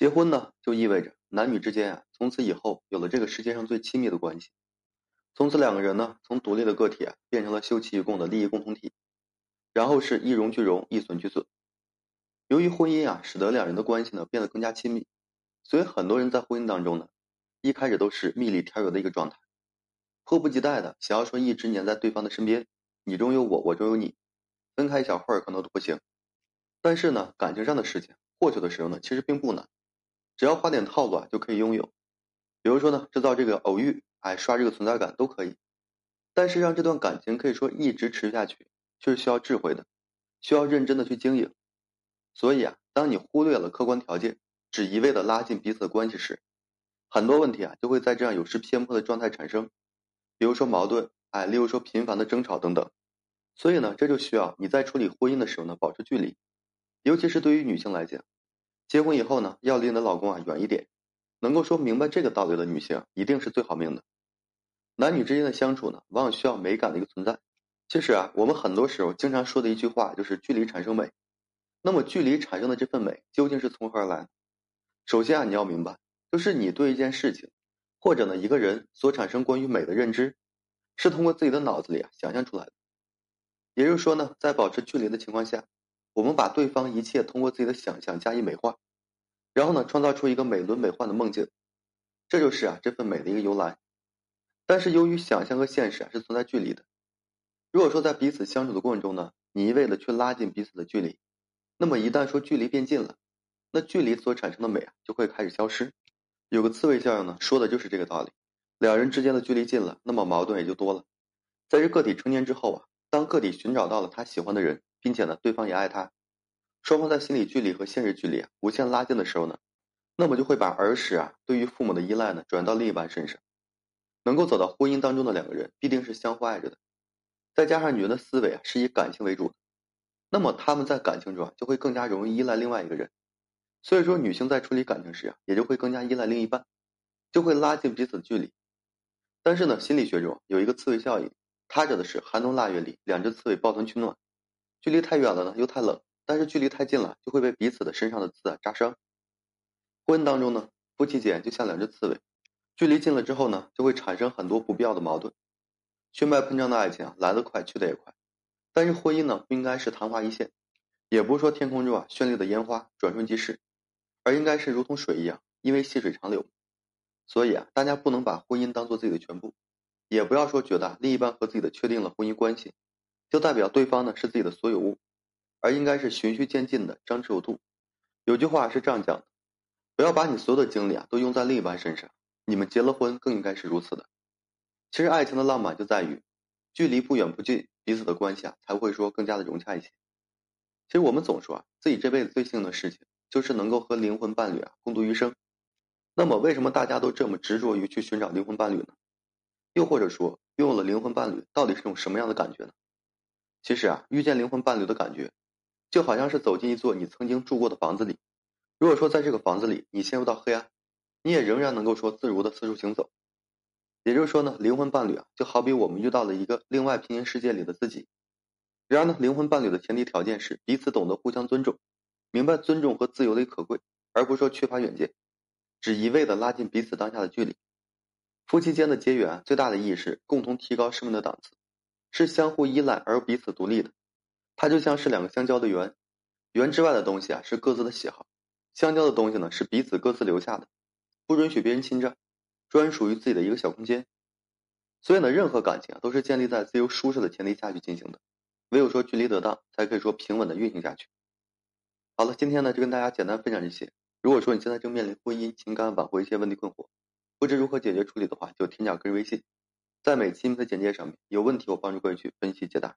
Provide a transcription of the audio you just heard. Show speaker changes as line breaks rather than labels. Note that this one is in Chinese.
结婚呢，就意味着男女之间啊，从此以后有了这个世界上最亲密的关系。从此两个人呢，从独立的个体啊，变成了休戚与共的利益共同体，然后是一荣俱荣，一损俱损。由于婚姻啊，使得两人的关系呢变得更加亲密，所以很多人在婚姻当中呢，一开始都是蜜里调油的一个状态，迫不及待的想要说一直黏在对方的身边，你中有我，我中有你，分开一小会儿可能都不行。但是呢，感情上的事情过去的时候呢，其实并不难，只要花点套路啊就可以拥有。比如说呢，制造这个偶遇，哎，刷这个存在感都可以。但是让这段感情可以说一直持续下去，却是需要智慧的，需要认真的去经营。所以啊，当你忽略了客观条件，只一味的拉近彼此的关系时，很多问题啊就会在这样有失偏颇的状态产生，比如说矛盾，哎，例如说频繁的争吵等等。所以呢，这就需要你在处理婚姻的时候呢，保持距离，尤其是对于女性来讲，结婚以后呢，要离你的老公啊远一点。能够说明白这个道理的女性，一定是最好命的。男女之间的相处呢，往往需要美感的一个存在。其实啊，我们很多时候经常说的一句话就是“距离产生美”。那么，距离产生的这份美究竟是从何而来？首先啊，你要明白，就是你对一件事情，或者呢一个人所产生关于美的认知，是通过自己的脑子里啊想象出来的。也就是说呢，在保持距离的情况下，我们把对方一切通过自己的想象加以美化，然后呢创造出一个美轮美奂的梦境，这就是啊这份美的一个由来。但是由于想象和现实啊是存在距离的，如果说在彼此相处的过程中呢，你一味的去拉近彼此的距离。那么一旦说距离变近了，那距离所产生的美啊就会开始消失。有个刺猬效应呢，说的就是这个道理。两人之间的距离近了，那么矛盾也就多了。在这个体成年之后啊，当个体寻找到了他喜欢的人，并且呢对方也爱他，双方在心理距离和现实距离无限拉近的时候呢，那么就会把儿时啊对于父母的依赖呢转到另一半身上。能够走到婚姻当中的两个人，必定是相互爱着的。再加上女人的思维啊是以感情为主的。那么他们在感情中啊，就会更加容易依赖另外一个人，所以说女性在处理感情时啊，也就会更加依赖另一半，就会拉近彼此的距离。但是呢，心理学中有一个刺猬效应，它指的是寒冬腊月里两只刺猬抱团取暖，距离太远了呢又太冷，但是距离太近了就会被彼此的身上的刺啊扎伤。婚姻当中呢，夫妻间就像两只刺猬，距离近了之后呢，就会产生很多不必要的矛盾。血脉喷张的爱情啊，来得快去得也快。但是婚姻呢，不应该是昙花一现，也不是说天空中啊绚丽的烟花转瞬即逝，而应该是如同水一样，因为细水长流。所以啊，大家不能把婚姻当做自己的全部，也不要说觉得另一半和自己的确定了婚姻关系，就代表对方呢是自己的所有物，而应该是循序渐进的张弛有度。有句话是这样讲的：不要把你所有的精力啊都用在另一半身上，你们结了婚更应该是如此的。其实爱情的浪漫就在于，距离不远不近。彼此的关系啊，才会说更加的融洽一些。其实我们总说啊，自己这辈子最幸运的事情，就是能够和灵魂伴侣啊共度余生。那么，为什么大家都这么执着于去寻找灵魂伴侣呢？又或者说，拥有了灵魂伴侣，到底是种什么样的感觉呢？其实啊，遇见灵魂伴侣的感觉，就好像是走进一座你曾经住过的房子里。如果说在这个房子里你陷入到黑暗，你也仍然能够说自如的四处行走。也就是说呢，灵魂伴侣啊，就好比我们遇到了一个另外平行世界里的自己。然而呢，灵魂伴侣的前提条件是彼此懂得互相尊重，明白尊重和自由的可贵，而不是说缺乏远见，只一味的拉近彼此当下的距离。夫妻间的结缘最大的意义是共同提高生命的档次，是相互依赖而彼此独立的。它就像是两个相交的圆，圆之外的东西啊是各自的喜好，相交的东西呢是彼此各自留下的，不允许别人侵占。专属于自己的一个小空间，所以呢，任何感情啊都是建立在自由舒适的前提下去进行的，唯有说距离得当，才可以说平稳的运行下去。好了，今天呢就跟大家简单分享这些。如果说你现在正面临婚姻、情感挽回一些问题困惑，不知如何解决处理的话，就添加个人微信，在每期的简介上面，有问题我帮助各位去分析解答。